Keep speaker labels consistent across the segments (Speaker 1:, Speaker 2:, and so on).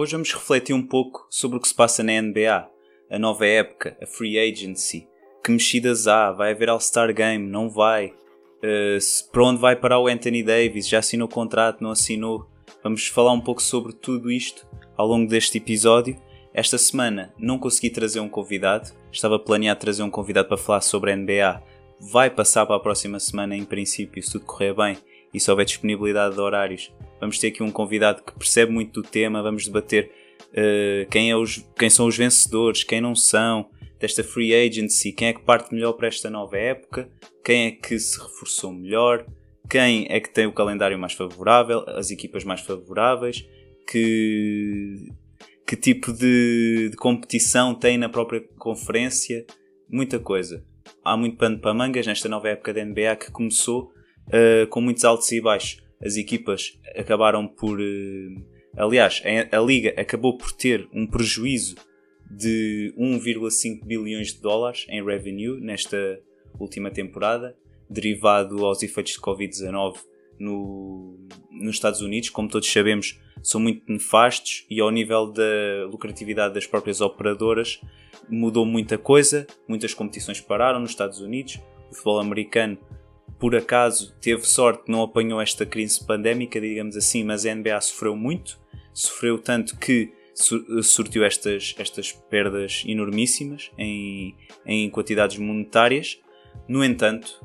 Speaker 1: Hoje vamos refletir um pouco sobre o que se passa na NBA, a nova época, a free agency. Que mexidas há? Vai haver All-Star Game? Não vai? Uh, para onde vai parar o Anthony Davis? Já assinou o contrato? Não assinou? Vamos falar um pouco sobre tudo isto ao longo deste episódio. Esta semana não consegui trazer um convidado, estava planeado trazer um convidado para falar sobre a NBA. Vai passar para a próxima semana, em princípio, se tudo correr bem e se houver disponibilidade de horários. Vamos ter aqui um convidado que percebe muito do tema, vamos debater uh, quem, é os, quem são os vencedores, quem não são, desta free agency, quem é que parte melhor para esta nova época, quem é que se reforçou melhor, quem é que tem o calendário mais favorável, as equipas mais favoráveis, que, que tipo de, de competição tem na própria conferência, muita coisa. Há muito pano para mangas nesta nova época da NBA que começou uh, com muitos altos e baixos. As equipas acabaram por. Uh, aliás, a, liga acabou por ter um prejuízo de 1,5 bilhões de dólares em revenue nesta última temporada, derivado aos efeitos de Covid-19 no, nos Estados Unidos. Como todos sabemos, são muito nefastos e ao nível da lucratividade das próprias operadoras mudou muita coisa, muitas competições pararam nos Estados Unidos, o futebol americano por acaso teve sorte, não apanhou esta crise pandémica, digamos assim, mas a NBA sofreu muito, sofreu tanto que surtiu estas, estas perdas enormíssimas em, em quantidades monetárias. No entanto,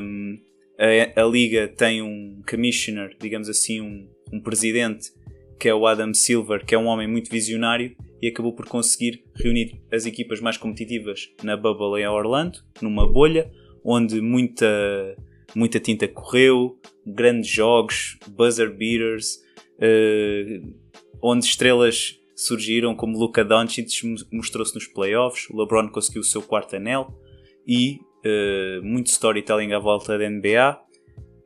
Speaker 1: um, a, a, liga tem um commissioner, digamos assim, um, um presidente, que é o Adam Silver, que é um homem muito visionário e acabou por conseguir reunir as equipas mais competitivas na bubble em Orlando, numa bolha, onde muita, muita tinta correu, grandes jogos, buzzer beaters, uh, onde estrelas surgiram como Luka Doncic mostrou-se nos playoffs, o LeBron conseguiu o seu quarto anel e uh, muito storytelling à volta da NBA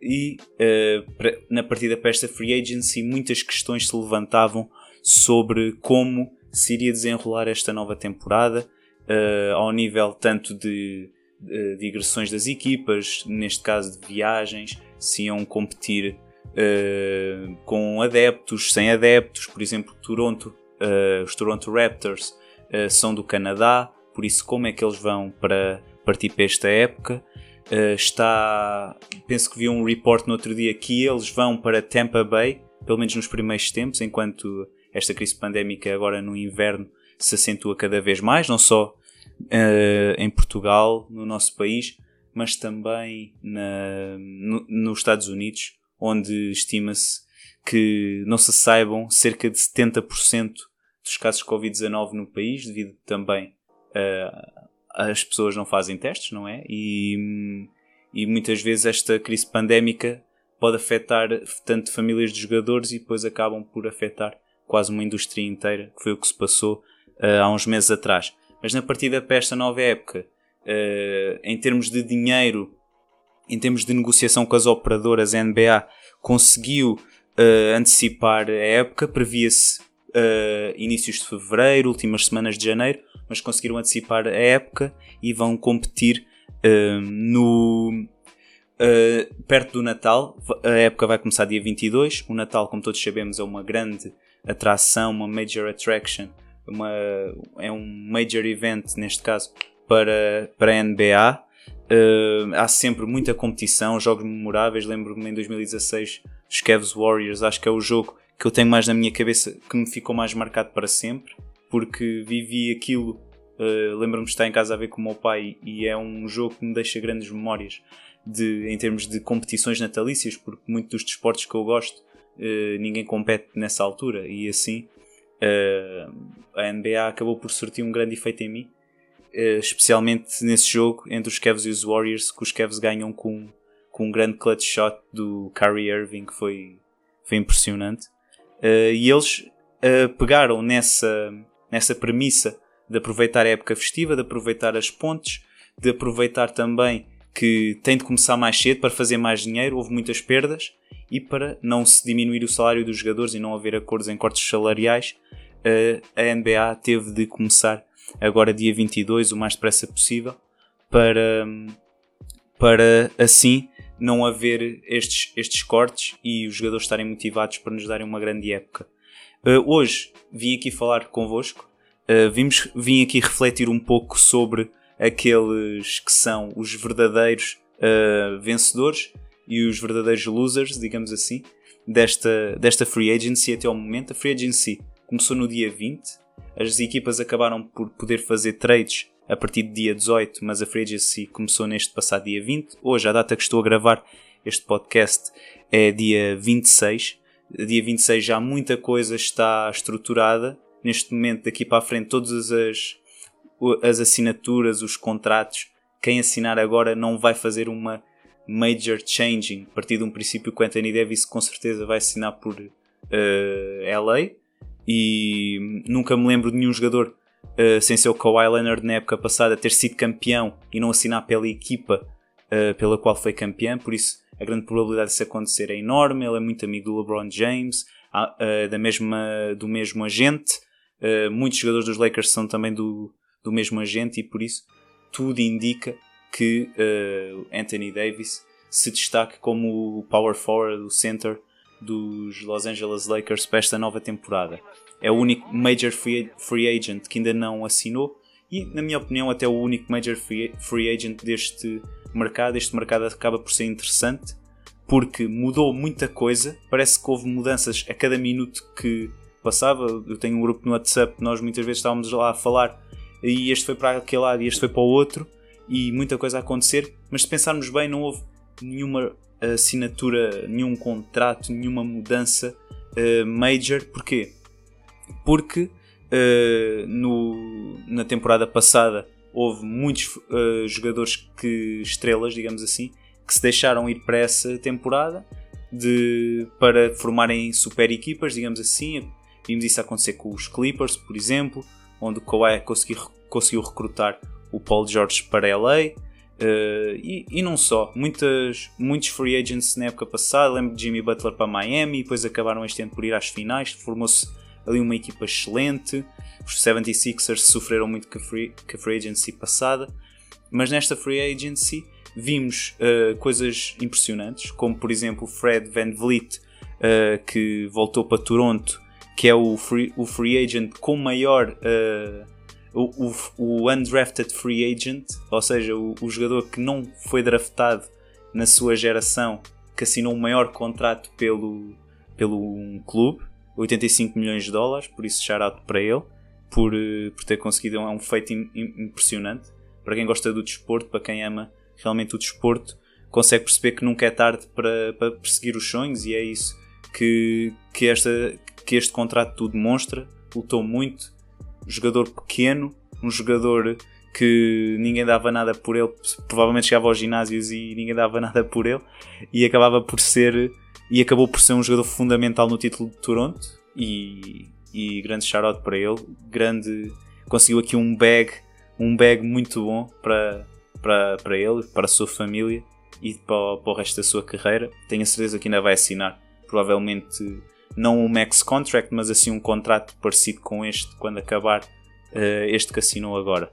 Speaker 1: e uh, na partida para esta free agency muitas questões se levantavam sobre como se iria desenrolar esta nova temporada uh, ao nível tanto de de digressões das equipas, neste caso de viagens, se iam competir uh, com adeptos, sem adeptos, por exemplo, Toronto, uh, os Toronto Raptors são do Canadá, por isso como é que eles vão para partir para esta época? está, penso que vi um report no outro dia que eles vão para Tampa Bay, pelo menos nos primeiros tempos, enquanto esta crise pandémica agora no inverno se acentua cada vez mais, não só uh, em Portugal, no nosso país, mas também na, no, nos Estados Unidos, onde estima-se que não se saibam cerca de 70% dos casos de Covid-19 no país, devido também uh, as pessoas não fazem testes, não é? E, e muitas vezes esta crise pandémica pode afetar tanto famílias de jogadores e depois acabam por afetar quase uma indústria inteira, que foi o que se passou uh, há uns meses atrás. Mas na partida para esta nova época, uh, em termos de dinheiro, em termos de negociação com as operadoras, a NBA conseguiu uh, antecipar a época, previa-se uh, inícios de fevereiro, últimas semanas de janeiro, mas conseguiram antecipar a época e vão competir no. perto do Natal, a época vai começar dia 22. O Natal, como todos sabemos, é uma grande atração, uma major attraction uma, é um major event, neste caso, para, para a NBA. Uh, há sempre muita competição, jogos memoráveis. Lembro-me em 2016, os Cavs Warriors, acho que é o jogo que eu tenho mais na minha cabeça, que me ficou mais marcado para sempre, porque vivi aquilo. Uh, Lembro-me de estar em casa a ver com o meu pai e é um jogo que me deixa grandes memórias de, em termos de competições natalícias, porque muitos dos desportos que eu gosto uh, ninguém compete nessa altura e assim a NBA acabou por sortir um grande efeito em mim, uh, especialmente nesse jogo entre os Cavs e os Warriors, que os Cavs ganham com, com um grande clutch shot do Kyrie Irving, que foi, foi impressionante. Uh, e eles pegaram nessa, nessa premissa de aproveitar a época festiva, de aproveitar as pontes, de aproveitar também que tem de começar mais cedo para fazer mais dinheiro, houve muitas perdas e para não se diminuir o salário dos jogadores e não haver acordos em cortes salariais, a NBA teve de começar agora dia 22, o mais depressa possível, para, para assim não haver estes, estes cortes e os jogadores estarem motivados para nos darem uma grande época. Uh, hoje vim aqui falar convosco, uh, vimos, vim aqui refletir um pouco sobre aqueles que são os verdadeiros uh, vencedores e os verdadeiros losers, digamos assim, desta, desta free agency até ao momento. A free agency começou no dia 20, as equipas acabaram por poder fazer trades a partir do dia 18, mas a free agency começou neste passado dia 20. Hoje, a data que estou a gravar este podcast é dia 26. Dia 26 já muita coisa está estruturada. Neste momento, daqui para a frente, todas as, as assinaturas, os contratos, quem assinar agora não vai fazer uma major changing. A partir de um princípio que o Anthony Davis com certeza vai assinar por uh, eh, LA. E nunca me lembro de nenhum jogador, uh, sem ser o Kawhi Leonard na época passada, ter sido campeão e não assinar pela equipa uh, pela qual foi campeão. Por isso, a grande probabilidade disso acontecer é enorme. Ele é muito amigo do LeBron James, da mesma, do mesmo agente. muitos jogadores dos Lakers são também do, do mesmo agente e por isso tudo indica que uh, Anthony Davis se destaque como o power forward, o center dos Los Angeles Lakers para esta nova temporada. É o único major free, agent que ainda não assinou e, na minha opinião, até o único major free, free agent deste mercado. Este mercado acaba por ser interessante porque mudou muita coisa. Parece que houve mudanças a cada minuto que passava. Eu tenho um grupo no WhatsApp, nós muitas vezes estávamos lá a falar e este foi para aquele lado e este foi para o outro e muita coisa a acontecer, mas se pensarmos bem não houve nenhuma assinatura, nenhum contrato, nenhuma mudança uh, major. Porquê? Porque uh, no, na temporada passada houve muitos uh, jogadores que estrelas, digamos assim, que se deixaram ir para essa temporada de, para formarem super equipas, digamos assim. Vimos isso acontecer com os Clippers, por exemplo, onde o Kawhi conseguiu, conseguiu recrutar o Paul George para LA. Uh, eh, e, e, não só, Muitas, muitos free agents na época passada, lembro de Jimmy Butler para Miami, depois acabaram este ano por ir às finais, formou-se ali uma equipa excelente. Os 76ers sofreram muito com a free, com a free agency passada, mas nesta free agency vimos uh, coisas impressionantes, como por exemplo Fred Van Vliet, uh, que voltou para Toronto que é o free, o free agent com maior. Uh, o, o, o, undrafted free agent, ou seja, o, o, jogador que não foi draftado na sua geração, que assinou o maior contrato pelo, pelo um clube, 85 milhões de dólares, por isso shout para ele, por, uh, por ter conseguido, é um feito impressionante. Para quem gosta do desporto, para quem ama realmente o desporto, consegue perceber que nunca é tarde para, para perseguir os sonhos e é isso que, que, esta, que este contrato tudo demonstra. Lutou muito, jogador pequeno, um jogador que ninguém dava nada por ele, provavelmente chegava aos ginásios e ninguém dava nada por ele, e acabava por ser e acabou por ser um jogador fundamental no título de Toronto e, e grande shout para ele, grande conseguiu aqui um bag, um bag muito bom para, para, para ele, para a sua família e para, para o resto da sua carreira. Tenho a certeza que ainda vai assinar, provavelmente não um max contract, mas assim um contrato parecido com este quando acabar uh, este que assinou agora.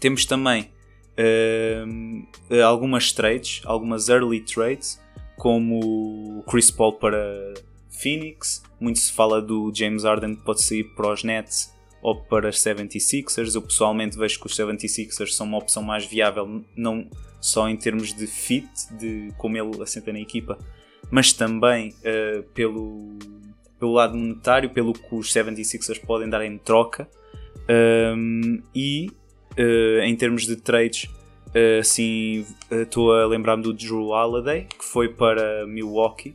Speaker 1: Temos também uh, algumas trades, algumas early trades, como Chris Paul para Phoenix. Muito se fala do James Harden que pode sair para os Nets ou para os 76ers. Eu pessoalmente vejo que os 76ers são uma opção mais viável, não só em termos de fit, de como ele assenta na equipa, mas também uh, pelo, pelo lado monetário, pelo que os 76ers podem dar em troca. Um, e uh, em termos de trades, uh, assim, estou a lembrar-me do Drew Holiday, que foi para Milwaukee.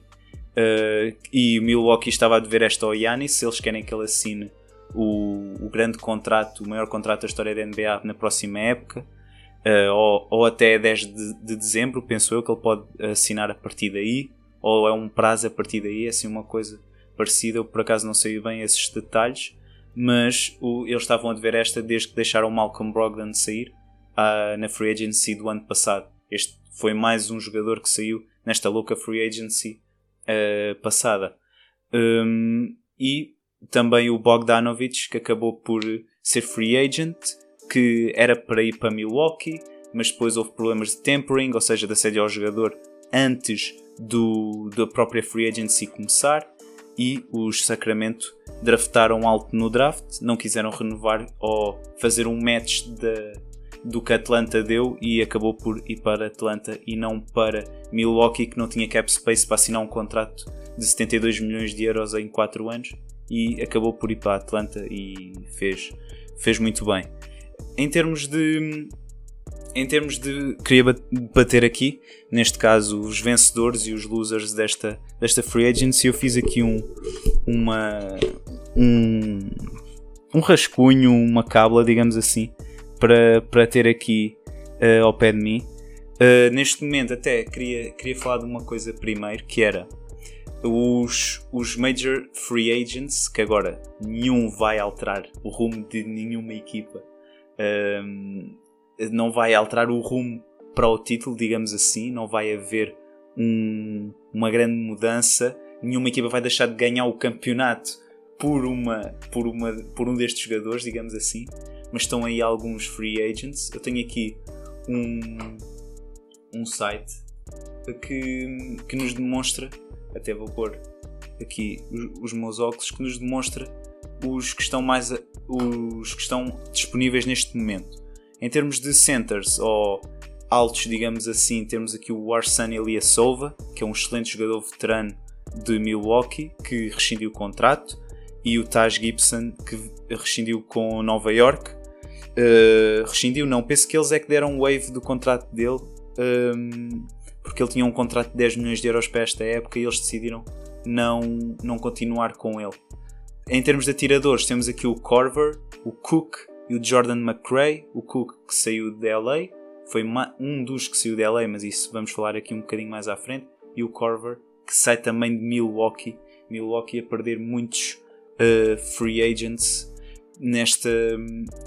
Speaker 1: e Milwaukee estava a dever esta ao Giannis, se eles querem que ele assine o, o, grande contrato, o maior contrato da história da NBA na próxima época. Uh, ou, ou, até 10 de, de, dezembro, penso eu, que ele pode assinar a partir daí ou é um prazo a partir daí, é assim uma coisa parecida. Eu por acaso não sei bem esses detalhes, mas o, eles estavam a dever esta desde que deixaram Malcolm Brogdon sair uh, na free agency do ano passado. Este foi mais um jogador que saiu nesta louca free agency uh, passada. Um, e também o Bogdanovich, que acabou por ser free agent, que era para ir para Milwaukee, mas depois houve problemas de tempering, ou seja, de assédio ao jogador antes do, da própria free agency começar e os Sacramento draftaram alto no draft, não quiseram renovar ou fazer um match de, do que Atlanta deu e acabou por ir para Atlanta e não para Milwaukee que não tinha cap space para assinar um contrato de 72 milhões de euros em 4 anos e acabou por ir para Atlanta e fez, fez muito bem. Em termos de em termos de. Queria bater aqui, neste caso, os vencedores e os losers desta, desta free agency. Eu fiz aqui um. Uma. Um, um rascunho, uma cábula, digamos assim, para, para ter aqui uh, ao pé de mim. Uh, neste momento, até queria, queria falar de uma coisa primeiro, que era os, os major free agents, que agora nenhum vai alterar o rumo de nenhuma equipa. Um, ehm, não vai alterar o rumo para o título, digamos assim, não vai haver um, uma grande mudança, nenhuma equipa vai deixar de ganhar o campeonato por, uma, por, uma, por um destes jogadores, digamos assim, mas estão aí alguns free agents. Eu tenho aqui um, um site que, que nos demonstra, até vou pôr aqui os, meus óculos, que nos demonstra os que estão mais os que estão disponíveis neste momento. Em termos de centers ou altos, digamos assim, temos aqui o Arsene Ilyasova, que é um excelente jogador veterano de Milwaukee, que rescindiu o contrato, e o Taj Gibson, que rescindiu com Nova York. Uh, rescindiu, não, penso que eles é que deram um wave do contrato dele, um, ehm, porque ele tinha um contrato de 10 milhões de euros para esta época e eles decidiram não, não continuar com ele. Em termos de atiradores, temos aqui o Corver, o Cook, e o Jordan McRae, o Cook que saiu de LA, foi um dos que saiu de LA, mas isso vamos falar aqui um bocadinho mais à frente, e o Corver que sai também de Milwaukee, Milwaukee a perder muitos uh, free agents nesta,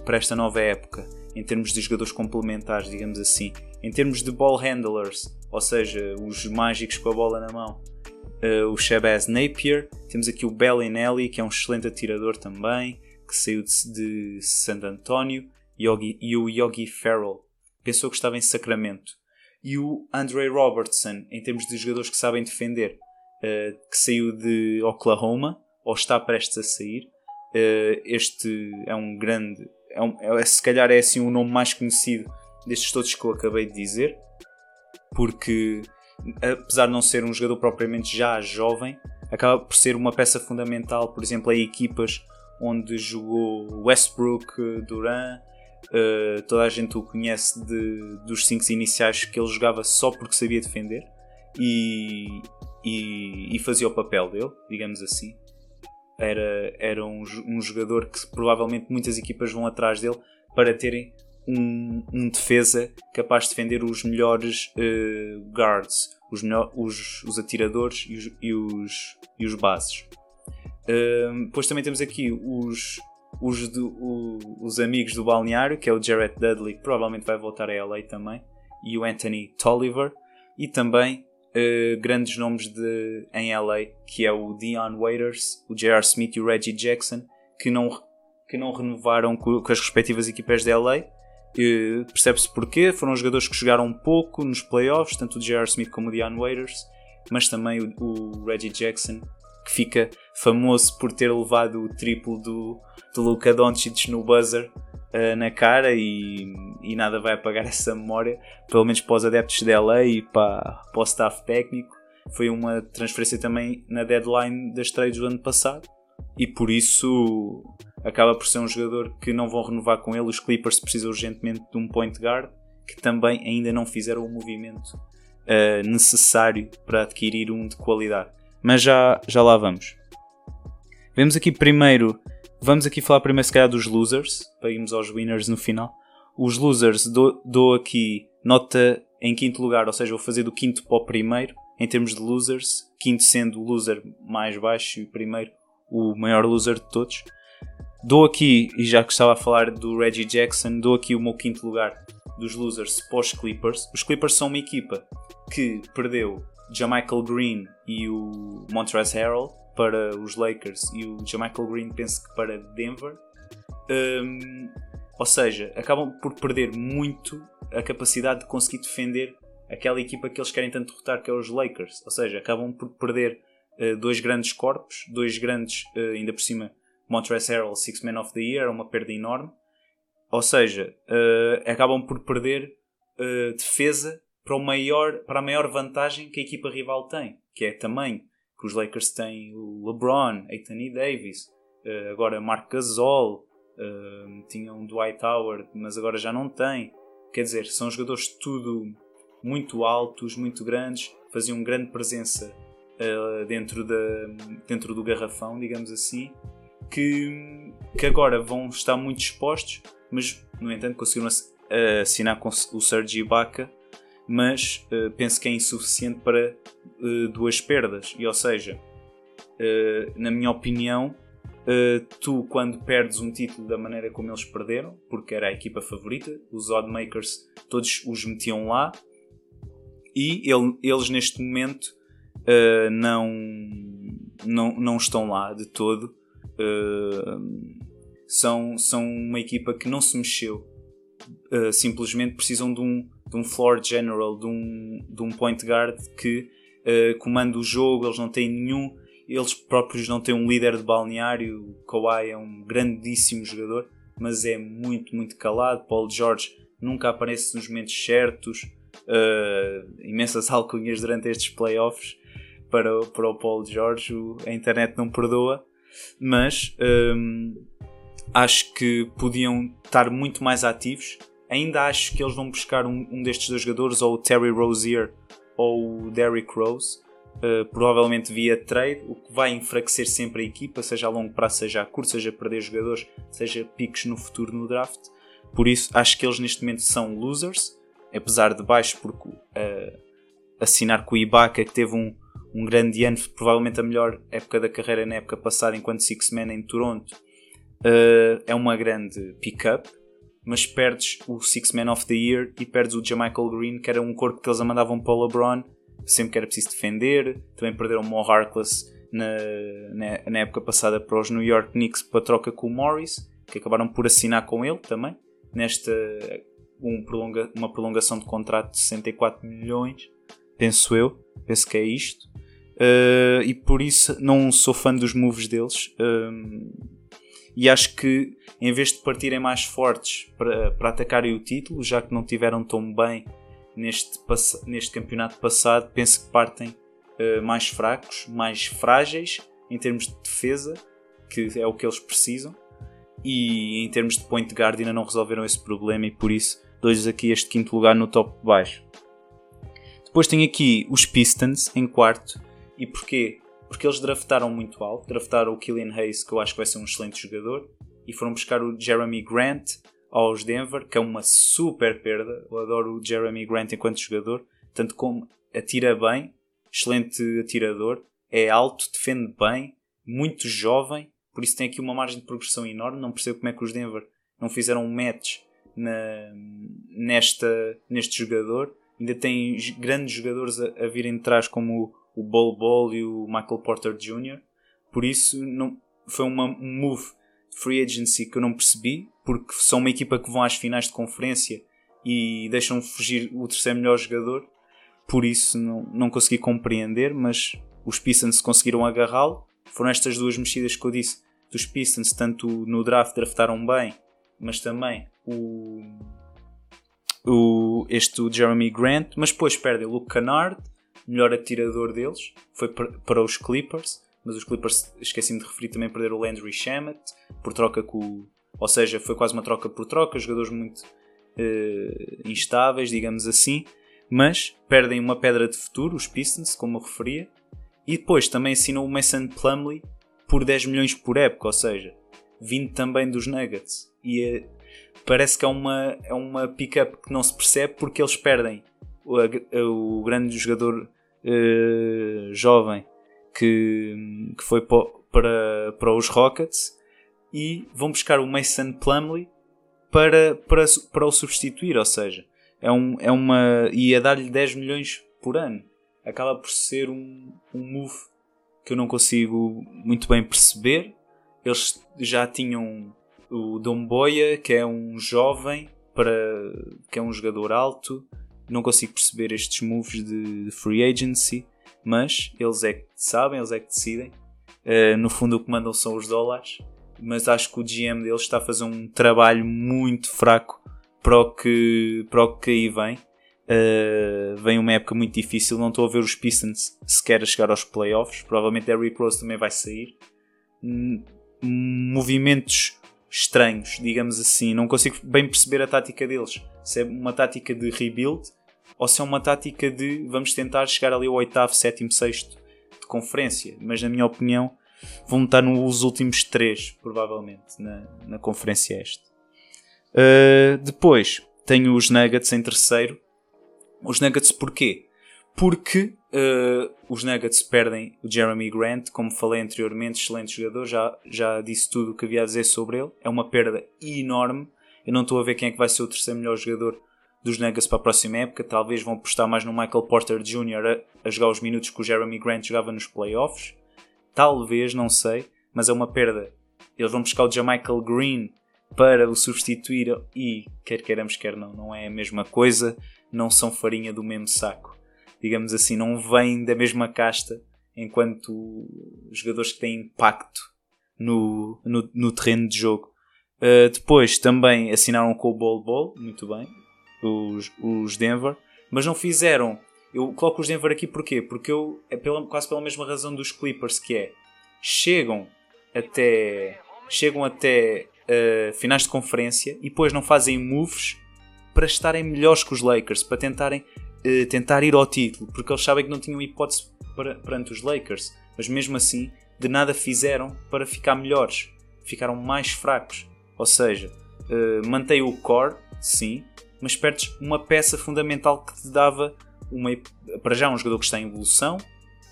Speaker 1: para esta nova época, em termos de jogadores complementares, digamos assim, em termos de ball handlers, ou seja, os mágicos com a bola na mão. Uh, o Shabazz Napier, temos aqui o Bellinelli, que é um excelente atirador também, que saiu de, de Santo António, Yogi, e o Yogi Farrell, pensou que estava em Sacramento. E o Andre Robertson, em termos de jogadores que sabem defender, uh, que saiu de Oklahoma, ou está prestes a sair. Uh, este é um grande. É um, é, se calhar é assim o nome mais conhecido destes todos que eu acabei de dizer, porque apesar de não ser um jogador propriamente já jovem, acaba por ser uma peça fundamental, por exemplo, em equipas onde jogou Westbrook, Duran, uh, toda a gente o conhece de, dos 5 iniciais que ele jogava só porque sabia defender e, e, e, fazia o papel dele, digamos assim. Era, era um, um jogador que provavelmente muitas equipas vão atrás dele para terem um, um defesa capaz de defender os melhores uh, guards, os, melhor, os, os atiradores e os, e os, e os bases depois também temos aqui os, os, do, o, os amigos do balneário, que é o Jarrett Dudley, que provavelmente vai voltar a LA também, e o Anthony Tolliver, e também uh, grandes nomes de, em LA, que é o Dion Waiters, o J.R. Smith e o Reggie Jackson, que não, que não renovaram com, com as respectivas equipas de LA. Percebe-se porquê, foram jogadores que jogaram pouco nos playoffs, tanto o J.R. Smith como o Dion Waiters, mas também o, o Reggie Jackson que fica famoso por ter levado o triplo do, do Luka Doncic no buzzer uh, na cara e, e, nada vai apagar essa memória, pelo menos para os adeptos da LA e para, para o staff técnico. Foi uma transferência também na deadline das trades do ano passado e por isso acaba por ser um jogador que não vão renovar com ele. Os Clippers precisam urgentemente de um point guard que também ainda não fizeram o movimento uh, necessário para adquirir um de qualidade mas já, já lá vamos. Vemos aqui primeiro, vamos aqui falar primeiro se calhar dos losers, para irmos aos winners no final. Os losers dou, dou aqui nota em quinto lugar, ou seja, vou fazer do quinto para o primeiro, em termos de losers, quinto sendo o loser mais baixo e o primeiro o maior loser de todos. Dou aqui, e já que estava a falar do Reggie Jackson, dou aqui o meu quinto lugar dos losers pós Clippers. Os Clippers são uma equipa que perdeu Jamichael Green e o Montrezl Harrell para os Lakers e o Jamichael Green penso que para Denver. Um, ou seja, acabam por perder muito a capacidade de conseguir defender aquela equipa que eles querem tanto derrotar, que é os Lakers. Ou seja, acabam por perder uh, dois grandes corpos, dois grandes, uh, ainda por cima, Montrezl Harrell, Six Man of the Year, uma perda enorme. Ou seja, acabam por perder defesa para, o maior, para a maior vantagem que a equipa rival tem, que é tamanho. Que os Lakers têm o LeBron, Anthony Davis, agora Marc Gasol, tinham Dwight Howard, mas agora já não tem. Quer dizer, são jogadores tudo muito altos, muito grandes, faziam grande presença uh, dentro, da, dentro do garrafão, digamos assim, que, que agora vão estar muito expostos, mas no entanto conseguiram assinar com o Sergi Ibaka, mas uh, penso que é insuficiente para uh, duas perdas. E ou seja, na minha opinião, tu quando perdes um título da maneira como eles perderam, porque era a equipa favorita, os oddmakers todos os metiam lá, e ele, eles neste momento uh, não, não, não estão lá de todo. Uh, são, são uma equipa que não se mexeu. Uh, simplesmente precisam de um, de um floor general, de um, de um point guard que comanda o jogo. Eles não têm nenhum. Eles próprios não têm um líder de balneário. O Kawhi é um grandíssimo jogador, mas é muito, muito calado. Paul George nunca aparece nos momentos certos uh, imensas alcunhas durante estes playoffs para, para o Paul George. A internet não perdoa, mas um, acho que podiam estar muito mais ativos. Ainda acho que eles vão buscar um, um destes dois jogadores, ou o Terry Rozier ou o Derrick Rose. Uh, provavelmente via trade, o que vai enfraquecer sempre a equipa, seja a longo prazo, seja a curto, seja perder jogadores, seja picos no futuro no draft. Por isso, acho que eles neste momento são losers apesar de baixo, porque uh, assinar com o Ibaka, que teve um, um grande ano, provavelmente a melhor época da carreira na época passada, enquanto Six em Toronto, uh, é uma grande pick-up. Mas perdes o Six Man of the Year e perdes o Jamichael Green, que era um corpo que eles mandavam para o LeBron, sempre que era preciso defender. Também perderam o Mo Harkless na, na, na época passada para os New York Knicks para troca com o Morris, que acabaram por assinar com ele também, nesta um prolonga, uma prolongação de contrato de 64 milhões, penso eu, penso que é isto. Uh, e por isso não sou fã dos moves deles. Uh, e acho que em vez de partirem mais fortes para, para atacarem o título, já que não tiveram tão bem neste, neste campeonato passado, penso que partem uh, mais fracos, mais frágeis em termos de defesa, que é o que eles precisam. E em termos de point guard ainda não resolveram esse problema e por isso dou-lhes aqui este quinto lugar no top baixo. Depois tem aqui os Pistons em quarto. E porquê? Porque eles draftaram muito alto. Draftaram o Killian Hayes, que eu acho que vai ser um excelente jogador. E foram buscar o Jeremy Grant aos Denver, que é uma super perda. Eu adoro o Jeremy Grant enquanto jogador. Tanto como atira bem, excelente atirador. É alto, defende bem, muito jovem. Por isso tem aqui uma margem de progressão enorme. Não percebo como é que os Denver não fizeram um match na, nesta, neste jogador. Ainda tem grandes jogadores a, a virem de trás, como o, Bol Bol e o Michael Porter Jr. Por isso, não, foi uma, um move free agency que eu não percebi, porque são uma equipa que vão às finais de conferência e deixam fugir o terceiro melhor jogador. Por isso, não, não consegui compreender, mas os Pistons conseguiram agarrá-lo. Foram estas duas mexidas que eu disse dos Pistons, tanto no draft draftaram bem, mas também o, o, este o Jeremy Grant, mas depois perde o Luke Kennard, melhor atirador deles, foi para, os Clippers, mas os Clippers, esqueci-me de referir, também perderam o Landry Shamet, por troca com ou seja, foi quase uma troca por troca, jogadores muito uh, instáveis, digamos assim, mas perdem uma pedra de futuro, os Pistons, como eu referia, e depois também assinam o Mason Plumley por 10 milhões por época, ou seja, vindo também dos Nuggets. E é, parece que é uma, é uma pick-up que não se percebe porque eles perdem o, o grande jogador uh, jovem que, que foi para, para os Rockets e vão buscar o Mason Plumley para, para, para o substituir, ou seja, é, um, é uma. e dar-lhe 10 milhões por ano. Acaba por ser um, um move que eu não consigo muito bem perceber. Eles já tinham o Domboia, que é um jovem, para, que é um jogador alto. Não consigo perceber estes moves de free agency. mas eles é que sabem, eles é que decidem. Uh, no fundo, o que mandam são os dólares, mas acho que o GM deles está a fazer um trabalho muito fraco para o que, para o que aí vem. Uh, vem uma época muito difícil, não estou a ver os Pistons sequer a chegar aos playoffs. Provavelmente Derrick Rose também vai sair. M movimentos estranhos, digamos assim. Não consigo bem perceber a tática deles. Se é uma tática de rebuild ou se é uma tática de vamos tentar chegar ali ao oitavo, sétimo, sexto de conferência. Mas na minha opinião vão estar nos últimos três, provavelmente, na, na conferência este. Uh, depois tenho os Nuggets em terceiro. Os Nuggets porquê? Porque uh, os Nuggets perdem o Jeremy Grant, como falei anteriormente, excelente jogador, já, já disse tudo o que havia a dizer sobre ele. É uma perda enorme. Eu não estou a ver quem é que vai ser o terceiro melhor jogador dos Nuggets para a próxima época. Talvez vão apostar mais no Michael Porter Jr. a, a jogar os minutos que o Jeremy Grant jogava nos playoffs. Talvez, não sei, mas é uma perda. Eles vão buscar o Jamichael Green para o substituir e, quer queiramos, quer não, não é a mesma coisa, não são farinha do mesmo saco. Digamos assim, não vêm da mesma casta enquanto jogadores que têm impacto no, no, no terreno de jogo. Uh, depois também assinaram com o Ball Ball, muito bem, os, os Denver, mas não fizeram. Eu coloco os Denver aqui porquê? Porque eu, é pela, quase pela mesma razão dos Clippers, que é chegam até chegam até uh, finais de conferência e depois não fazem moves para estarem melhores que os Lakers, para tentarem uh, tentar ir ao título, porque eles sabem que não tinham hipótese para, perante os Lakers, mas mesmo assim de nada fizeram para ficar melhores, ficaram mais fracos. Ou seja, uh, mantém o core, sim, mas perdes uma peça fundamental que te dava uma, para já um jogador que está em evolução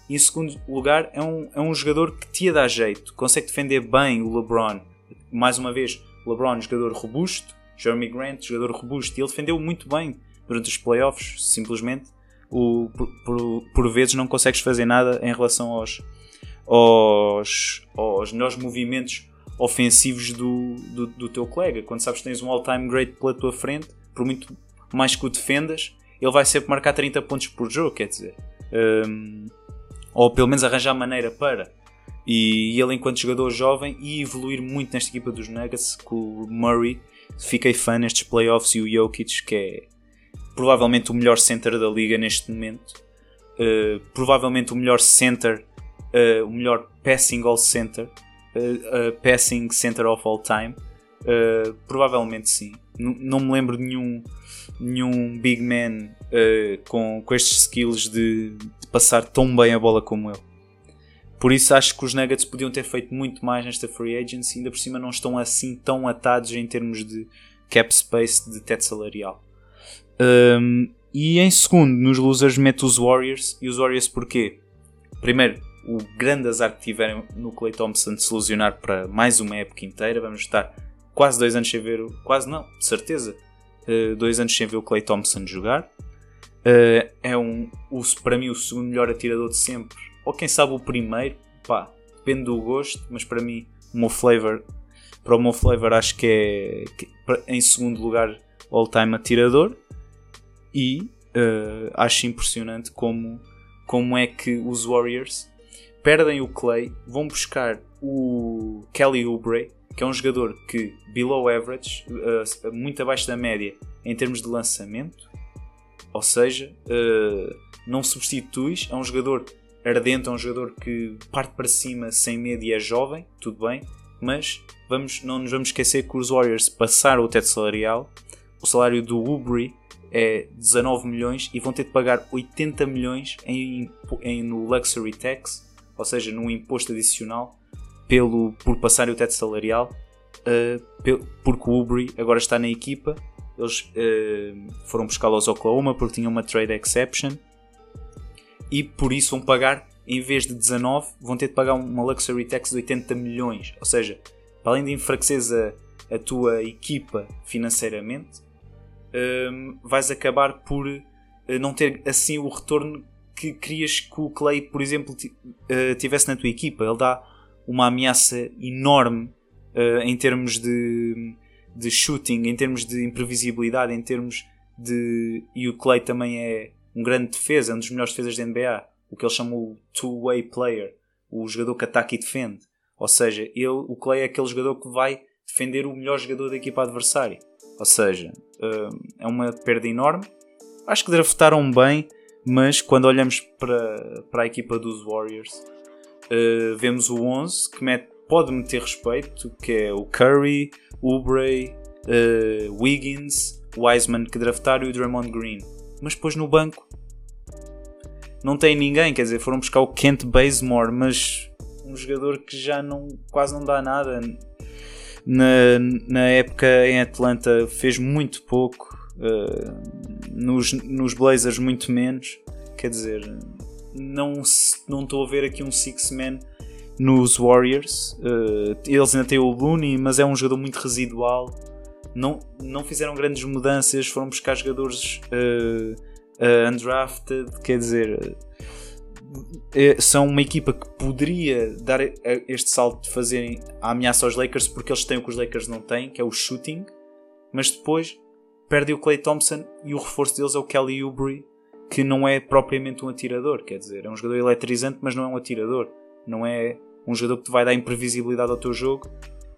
Speaker 1: e em segundo lugar é um, é um jogador que te ia dar jeito, consegue defender bem o LeBron. Mais uma vez, LeBron, jogador robusto, Jeremy Grant, jogador robusto, e ele defendeu muito bem durante os playoffs, simplesmente o, por, por, por vezes não consegues fazer nada em relação aos, aos, aos melhores movimentos ofensivos do, do, do, teu colega. Quando sabes que tens um all-time great pela tua frente, por muito mais que o defendas, ele vai sempre marcar 30 pontos por jogo, quer dizer. Um, ou pelo menos arranjar maneira para. E ele, enquanto jogador jovem, e evoluir muito nesta equipa dos Nuggets, com o Murray, fiquei fã nestes playoffs e o Jokic, que é provavelmente o melhor center da liga neste momento. Uh, provavelmente o melhor center, uh, o melhor passing all center, uh, passing center of all time. provavelmente sim. Não me lembro de nenhum, nenhum big man com, com estes skills de, de passar tão bem a bola como ele. Por isso acho que os Nuggets podiam ter feito muito mais nesta free agency, ainda por cima não estão assim tão atados em termos de cap space de teto salarial. Um, e em segundo, nos losers, mete os Warriors. E os Warriors porquê? Primeiro, o grande azar que tiveram no Clay Thompson de se ilusionar para mais uma época inteira. Vamos estar quase dois anos sem ver, quase não, de certeza, uh, dois anos sem ver o Clay Thompson jogar. Uh, é um, o, para mim o segundo melhor atirador de sempre, ou quem sabe o primeiro, pá, depende do gosto, mas para mim o meu flavor, para o meu flavor acho que é que, em segundo lugar all-time atirador e uh, acho impressionante como, como é que os Warriors perdem o Clay, vão buscar o Kelly Oubre, que é um jogador que below average, uh, muito abaixo da média em termos de lançamento, ou seja, uh, não substituis, é um jogador ardente, é um jogador que parte para cima sem medo e é jovem, tudo bem, mas vamos, não nos vamos esquecer que os Warriors passaram o teto salarial, o salário do Oubre é 19 milhões e vão ter de pagar 80 milhões em, em, no Luxury Tax, ou seja, num imposto adicional pelo, por passar o teto salarial, uh, porque o Ubri agora está na equipa. Eles uh, foram buscá-lo aos Oklahoma porque tinham uma trade exception e por isso vão pagar, em vez de 19, vão ter de pagar uma Luxury Tax de 80 milhões. Ou seja, para além de enfraquecer a, a tua equipa financeiramente, um, vais acabar por uh, não ter assim o retorno que querias que o Clay, por exemplo, tivesse na tua equipa. Ele dá uma ameaça enorme uh, em termos de, de shooting, em termos de imprevisibilidade, em termos de. E o Clay também é um grande defesa, um dos melhores defesas da NBA. o que eles chamam o two-way player, o jogador que ataca e defende. Ou seja, ele, o Clay é aquele jogador que vai defender o melhor jogador da equipa adversária. Ou seja, uh, é uma perda enorme. Acho que draftaram bem, mas quando olhamos para, para a equipa dos Warriors, uh, vemos o 11 que mete, pode meter respeito, que é o Curry, Oubre, uh, Wiggins, Wiseman que draftaram e o Draymond Green. Mas depois no banco não tem ninguém, quer dizer, foram buscar o Kent Bazemore, mas um jogador que já não, quase não dá nada. Na, na época em Atlanta fez muito pouco, uh, nos, nos Blazers muito menos. Quer dizer, não não estou a ver aqui um six-man nos Warriors. Uh, eles ainda têm o Looney, mas é um jogador muito residual. Não, não fizeram grandes mudanças, foram buscar jogadores uh, uh, undrafted. Quer dizer, são uma equipa que poderia dar este salto de fazerem a ameaça aos Lakers porque eles têm o que os Lakers não têm, que é o shooting, mas depois perdem o Clay Thompson e o reforço deles é o Kelly Oubre, que não é propriamente um atirador, quer dizer, é um jogador eletrizante, mas não é um atirador. Não é um jogador que te vai dar imprevisibilidade ao teu jogo.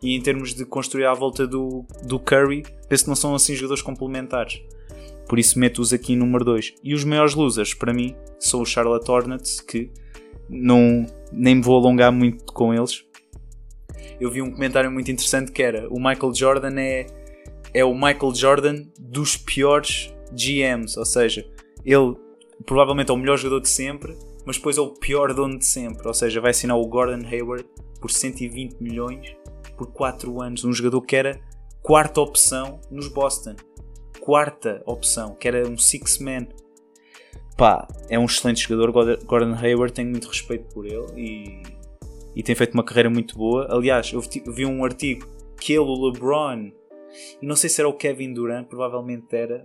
Speaker 1: E em termos de construir à volta do, do Curry, penso que não são assim jogadores complementares. Por isso meto-os aqui em número 2. E os maiores losers, para mim, são os Charlotte Hornets, que não, nem me vou alongar muito com eles. Eu vi um comentário muito interessante que era o Michael Jordan é, é o Michael Jordan dos piores GMs, ou seja, ele provavelmente é o melhor jogador de sempre, mas depois é o pior dono de sempre. Ou seja, vai assinar o Gordon Hayward por 120 milhões por 4 anos. Um jogador que era quarta opção nos Boston. Quarta opção, que era um six-man. Pá, é um excelente jogador. Gordon Hayward, tenho muito respeito por ele e, e tem feito uma carreira muito boa. Aliás, eu vi um artigo que ele, o LeBron, e não sei se era o Kevin Durant, provavelmente era,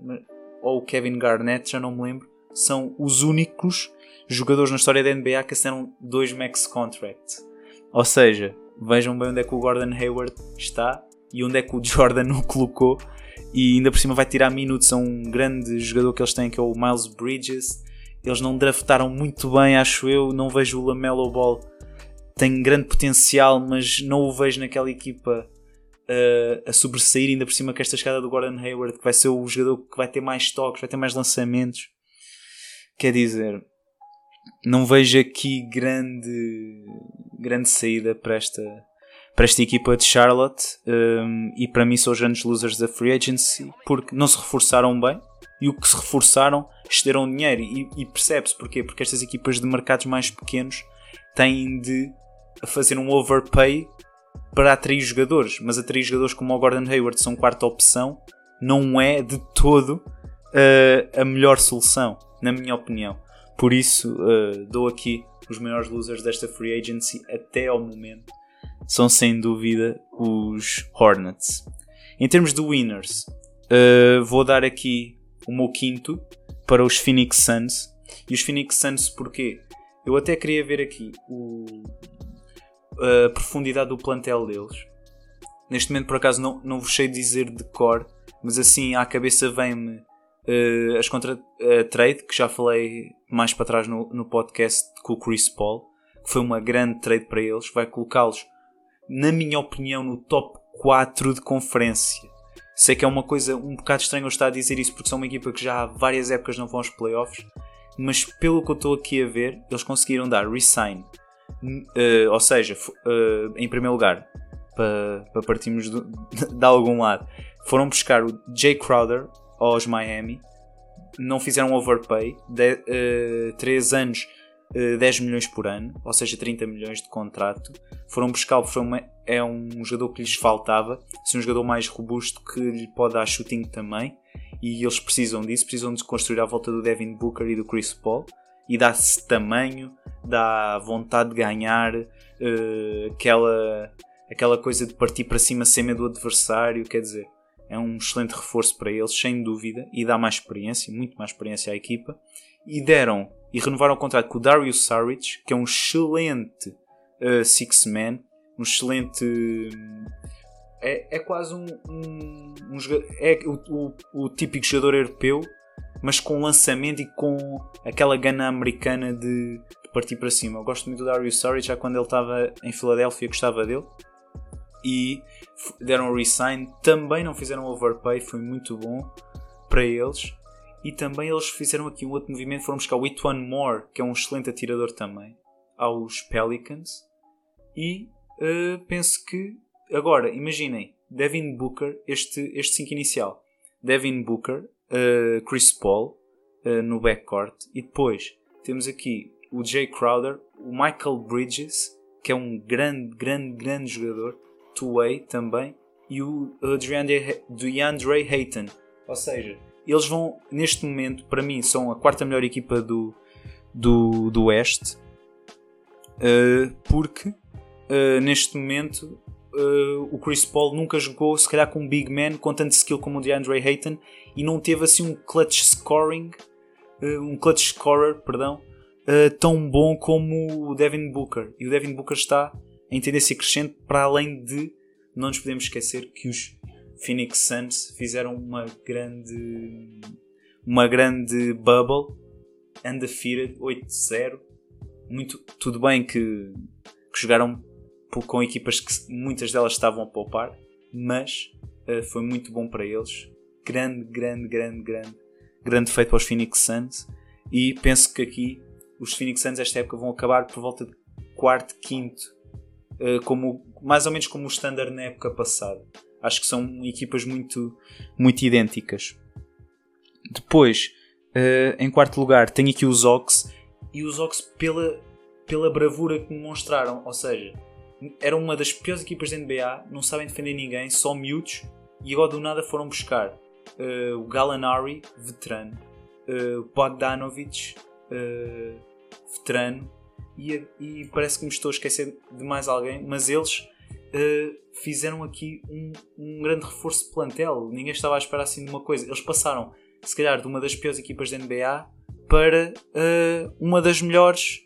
Speaker 1: ou o Kevin Garnett, já não me lembro, são os únicos jogadores na história da NBA que assinaram dois max contracts. Ou seja, vejam bem onde é que o Gordon Hayward está e onde é que o Jordan o colocou. E ainda por cima vai tirar minutos a um grande jogador que eles têm, que é o Miles Bridges. Eles não draftaram muito bem, acho eu. Não vejo o Lamelo Ball. Tem grande potencial, mas não o vejo naquela equipa uh, a sobressair. Ainda por cima que esta chegada do Gordon Hayward, que vai ser o jogador que vai ter mais toques, vai ter mais lançamentos. Quer dizer, não vejo aqui grande, grande saída para esta, para esta equipa de Charlotte um, e para mim são os grandes losers da free agency porque não se reforçaram bem e o que se reforçaram excederam dinheiro e, e percebe-se porquê? Porque estas equipas de mercados mais pequenos têm de fazer um overpay para atrair jogadores, mas atrair jogadores como o Gordon Hayward são quarta opção não é de todo uh, a melhor solução, na minha opinião. Por isso, uh, dou aqui os maiores losers desta free agency até ao momento. São sem dúvida os Hornets. Em termos de winners, uh, vou dar aqui o meu quinto para os Phoenix Suns. E os Phoenix Suns porquê? Eu até queria ver aqui o, a profundidade do plantel deles. Neste momento, por acaso, não, não vos sei dizer de cor, mas assim à cabeça vem-me uh, as contra uh, trade, que já falei mais para trás no, no podcast com o Chris Paul, que foi uma grande trade para eles, vai colocá-los, na minha opinião, no top 4 de conferência. Sei que é uma coisa um bocado estranha eu estar a dizer isso porque são uma equipa que já há várias épocas não vão aos playoffs, mas pelo que eu estou aqui a ver, eles conseguiram dar resign. Uh, ou seja, uh, em primeiro lugar, para, para partirmos de, de, algum lado, foram buscar o Jay Crowder, aos Miami, não fizeram overpay, 3 uh, eh, anos, uh, eh, 10 milhões por ano, ou seja, 30 milhões de contrato. Foram buscar foi uma, é um jogador que lhes faltava, é um jogador mais robusto que lhe pode dar shooting também, e eles precisam disso, precisam de construir à volta do Devin Booker e do Chris Paul, e dá-se tamanho, dá vontade de ganhar, uh, aquela, aquela coisa de partir para cima sem medo do adversário, quer dizer, é um excelente reforço para eles, sem dúvida, e dá mais experiência, muito mais experiência à equipa. E deram e renovaram o contrato com o Darius Saric, que é um excelente uh, six-man, um excelente. É, é quase um, um, um é o, o, o, típico jogador europeu, mas com lançamento e com aquela gana americana de, de partir para cima. Eu gosto muito do Darius Saric, já quando ele estava em Filadélfia gostava dele. E deram o resign, também não fizeram overpay, foi muito bom para eles. E também eles fizeram aqui um outro movimento, foram buscar o It One More, que é um excelente atirador também, aos Pelicans. E uh, penso que, agora, imaginem, Devin Booker, este 5 este inicial. Devin Booker, uh, Chris Paul uh, no backcourt. E depois temos aqui o Jay Crowder, o Michael Bridges, que é um grande, grande, grande jogador, two-way também, e o DeAndre, DeAndre Hayton. Ou seja, eles vão, neste momento, para mim, são a quarta melhor equipa do, do, do Oeste, uh, porque uh, neste momento uh, o Chris Paul nunca jogou, se calhar, com um big man com tanto skill como o DeAndre Hayton e não teve assim um clutch scoring, uh, um clutch scorer, perdão, uh, tão bom como o Devin Booker. E o Devin Booker está em tendência crescente para além de não nos podemos esquecer que os Phoenix Suns fizeram uma grande uma grande bubble undefeated 8-0 muito tudo bem que, que jogaram com equipas que muitas delas estavam a poupar, mas uh, foi muito bom para eles. Grande, grande, grande, grande, grande feito para os Phoenix Suns. E penso que aqui os Phoenix Suns esta época vão acabar por volta de quarto, quinto, uh, como, mais ou menos como o standard na época passada. Acho que são equipas muito, muito idênticas. Depois, uh, em quarto lugar, tenho aqui os Ox. E os Ox pela, pela bravura que demonstraram. Ou seja, era uma das piores equipas da NBA, não sabem defender ninguém, só miúdos, e agora do nada foram buscar uh, o Gallinari, veterano, uh, Bogdanovic, uh, veterano, e, e, parece que me estou a esquecer de mais alguém, mas eles uh, fizeram aqui um, um, grande reforço de plantel. Ninguém estava à espera assim de uma coisa. Eles passaram, se calhar, de uma das piores equipas da NBA para uma das melhores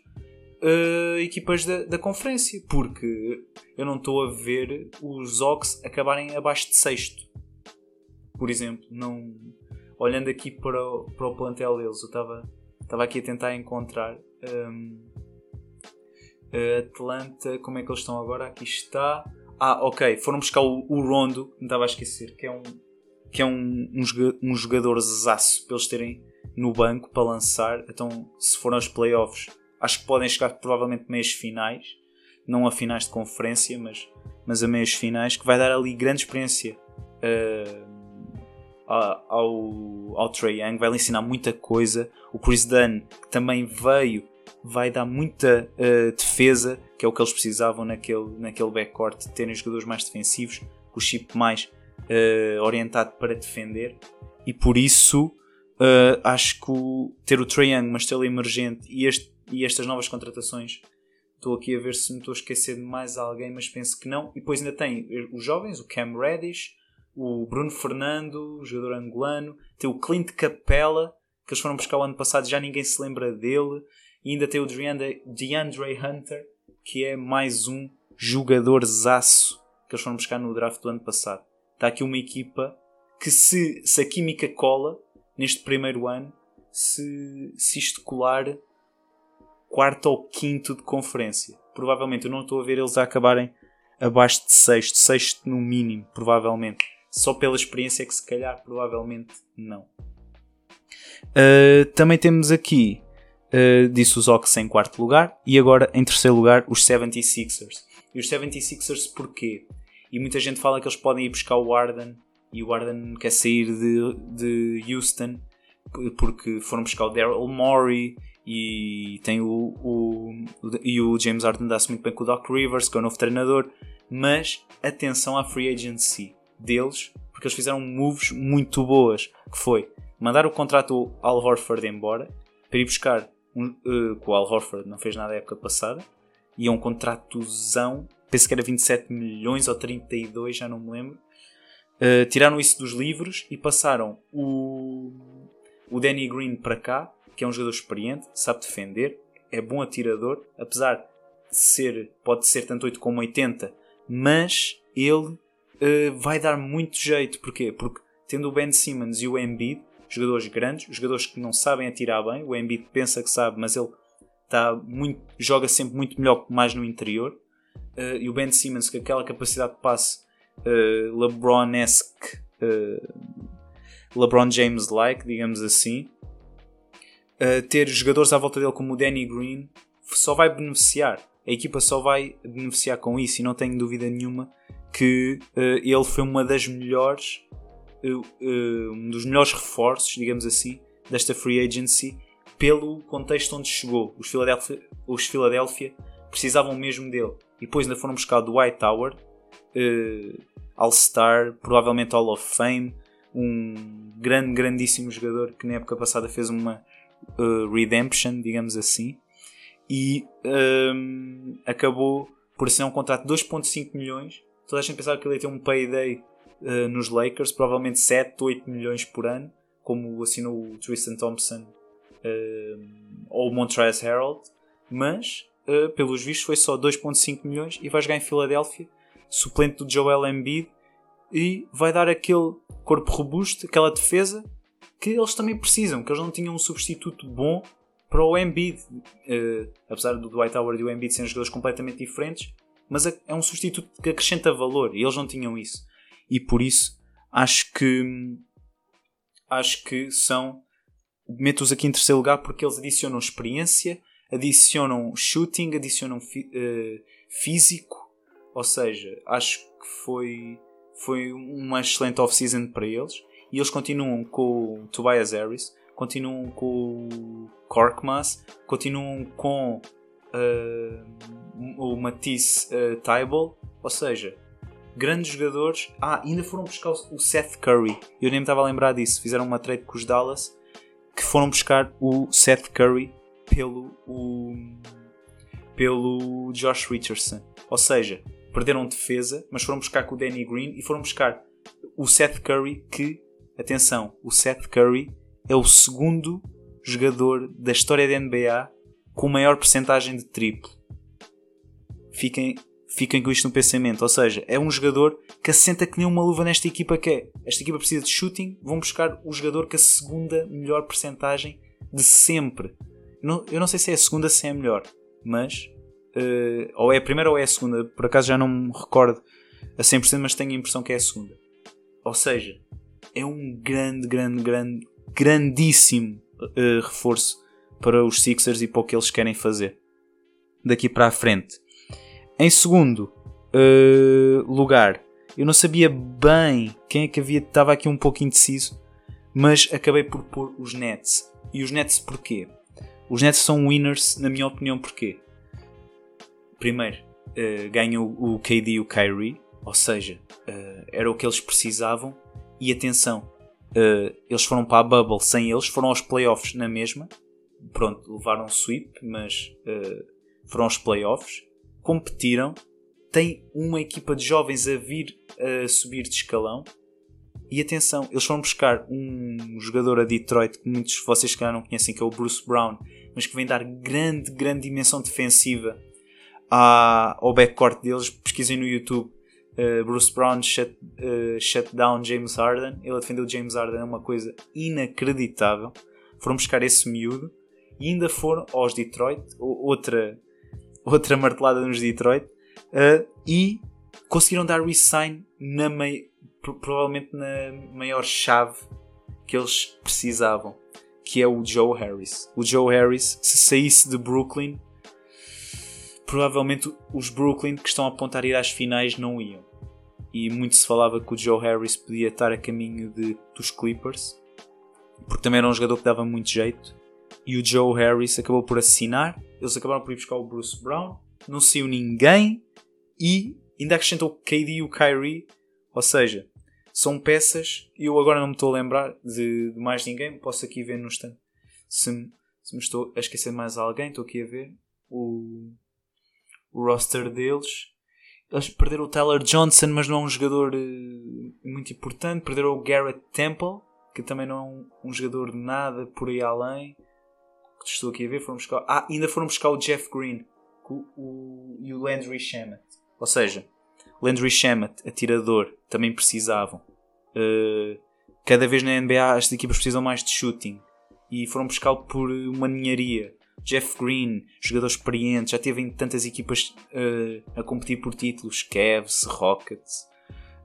Speaker 1: uh, equipas da, da conferência, porque eu não estou a ver os Ox acabarem abaixo de sexto. Por exemplo, não olhando aqui para o, para o plantel deles, eu estava estava aqui a tentar encontrar um, Atlanta, como é que eles estão agora? Aqui está. Ah, ok, foram buscar o, o Rondo, me estava a esquecer, que é um que é um, um, um jogador zaço para eles terem no banco para lançar. Então, se forem aos playoffs, acho que podem chegar provavelmente meias finais, não a finais de conferência, mas, mas a meias finais, que vai dar ali grande experiência uh, ao, ao Trey Young, vai lhe ensinar muita coisa. O Chris Dunn, que também veio, vai dar muita uh, defesa, que é o que eles precisavam naquele, naquele backcourt, terem jogadores mais defensivos, com o chip mais uh, orientado para defender, e por isso. Uh, acho que o, ter o Trae Young, uma estrela emergente, e este e estas novas contratações. Estou aqui a ver se me estou a esquecer de mais alguém, mas penso que não. E depois ainda tem os jovens, o Cam Reddish, o Bruno Fernando, jogador angolano, tem o Clint Capella, que eles foram buscar o ano passado já ninguém se lembra dele. E ainda tem o DeAndre Hunter, que é mais um jogador zaço que eles foram buscar no draft do ano passado. Está aqui uma equipa que se, se a química cola neste primeiro ano, se, se isto colar, quarto ou quinto de conferência. Provavelmente eu não estou a ver eles a acabarem abaixo de sexto, sexto no mínimo, provavelmente. Só pela experiência que se calhar provavelmente não. Uh, também temos aqui, uh, disse os Ox em quarto lugar, e agora em terceiro lugar os 76ers. E os 76ers porquê? E muita gente fala que eles podem ir buscar o Arden, e o Arden quer sair de, de Houston, porque foram buscar o Daryl Morey, e tem o, o, e o James Harden dá-se muito bem com o Doc Rivers, que é o novo treinador, mas atenção à free agency deles, porque eles fizeram moves muito boas, que foi mandar o contrato ao Al Horford embora, para ir buscar um, uh, que o Al Horford não fez nada na época passada, e é um contratozão, penso que era 27 milhões ou 32, já não me lembro. Uh, tiraram isso dos livros e passaram o, o Danny Green para cá, que é um jogador experiente, sabe defender, é bom atirador, apesar de ser, pode ser tanto 8 como 80, mas ele uh, vai dar muito jeito. Porquê? Porque tendo o Ben Simmons e o Embiid, jogadores grandes, jogadores que não sabem atirar bem. O Embiid pensa que sabe, mas ele tá muito, joga sempre muito melhor mais no interior. Uh, e o Ben Simmons, com aquela capacidade de passe uh, LeBron-esque, LeBron James-like, digamos assim, ter jogadores à volta dele como o Danny Green só vai beneficiar. A equipa só vai beneficiar com isso e não tenho dúvida nenhuma que ele foi uma das melhores um dos melhores reforços, digamos assim, desta free agency pelo contexto onde chegou. Os Philadelphia, os Philadelphia precisavam mesmo dele. E depois ainda foram buscar do White Tower, uh, All-Star, provavelmente Hall of Fame, um grande, grandíssimo jogador que na época passada fez uma uh, redemption, digamos assim, e um, acabou por assinar um contrato de 2.5 milhões. Toda a gente pensava que ele ia ter um payday uh, nos Lakers, provavelmente 7, 8 milhões por ano, como assinou o Tristan Thompson uh, ou o Montrezl Harrell, mas uh, pelos vistos foi só 2.5 milhões e vai jogar em Filadélfia, suplente do Joel Embiid e vai dar aquele corpo robusto, aquela defesa que eles também precisam, que eles não tinham um substituto bom para o Embiid, uh, apesar do Dwight Howard e o Embiid serem jogadores completamente diferentes, mas é, é um substituto que acrescenta valor e eles não tinham isso. E por isso acho que acho que são meto-os aqui em terceiro lugar porque eles adicionam experiência, adicionam shooting, adicionam uh, físico, ou seja, acho que foi, foi uma excelente off-season para eles e eles continuam com o Tobias Harris, continuam com o Korkmaz, continuam com uh, o Matisse uh, ou seja, grandes jogadores. Ah, ainda foram buscar o Seth Curry. Eu nem me estava a lembrar disso. Fizeram uma trade com os Dallas que foram buscar o Seth Curry pelo, o, pelo Josh Richardson. Ou seja, perderam defesa, mas foram buscar com o Danny Green e foram buscar o Seth Curry que, atenção, o Seth Curry é o segundo jogador da história da NBA com maior percentagem de triplo. Fiquem fiquem com isto no pensamento. Ou seja, é um jogador que assenta que nem uma luva nesta equipa que é. Esta equipa precisa de shooting, vão buscar o jogador com a segunda melhor percentagem de sempre. Não, eu não sei se é a segunda se é a melhor, mas uh, ou é a primeira ou é a segunda. Por acaso já não me recordo a 100%, mas tenho a impressão que é a segunda. Ou seja, é um grande, grande, grande, grandíssimo uh, reforço para os Sixers e para o que eles querem fazer daqui para a frente. Em segundo uh, lugar, eu não sabia bem quem é que havia, estava aqui um pouco indeciso, mas acabei por pôr os Nets. E os Nets porquê? Os Nets são winners, na minha opinião, porquê? Primeiro, uh, ganham o KD e o Kyrie, ou seja, uh, era o que eles precisavam. E atenção, uh, eles foram para a bubble sem eles, foram aos playoffs na mesma. Pronto, levaram sweep, mas foram aos playoffs competiram, tem uma equipa de jovens a vir a subir de escalão. E atenção, eles foram buscar um jogador a Detroit que muitos de vocês que não conhecem, que é o Bruce Brown, mas que vem dar grande, grande dimensão defensiva ao backcourt deles. Pesquisem no YouTube uh, Bruce Brown shut, uh, shut down James Harden. Ele defendeu James Harden, é uma coisa inacreditável. Foram buscar esse miúdo e ainda foram aos Detroit, outra outra martelada nos Detroit, uh, e conseguiram dar resign na mei, provavelmente na maior chave que eles precisavam, que é o Joe Harris. O Joe Harris, se saísse de Brooklyn, provavelmente os Brooklyn que estão a apontar a ir às finais não iam. E muito se falava que o Joe Harris podia estar a caminho de, dos Clippers, porque também era um jogador que dava muito jeito. E o Joe Harris acabou por assinar eles acabaram por ir buscar o Bruce Brown, não saiu ninguém e ainda acrescentou o KD e o Kyrie. Ou seja, são peças. Eu agora não me estou a lembrar de, de mais ninguém. Posso aqui ver no instante se, se me estou a esquecer mais alguém. Estou aqui a ver o, o roster deles. Eles perderam o Tyler Johnson, mas não é um jogador uh, muito importante. Perderam o Garrett Temple, que também não é um, um jogador de nada por aí além que estou aqui a ver, foram buscar. Ah, ainda foram buscar o Jeff Green o, o, e o Landry Shamet. Ou seja, Landry Shamet, atirador, também precisavam. Uh, cada vez na NBA as equipas precisam mais de shooting e foram buscá-lo por uma ninharia. Jeff Green, jogador experiente, já teve em tantas equipas uh, a competir por títulos: Cavs, Rockets,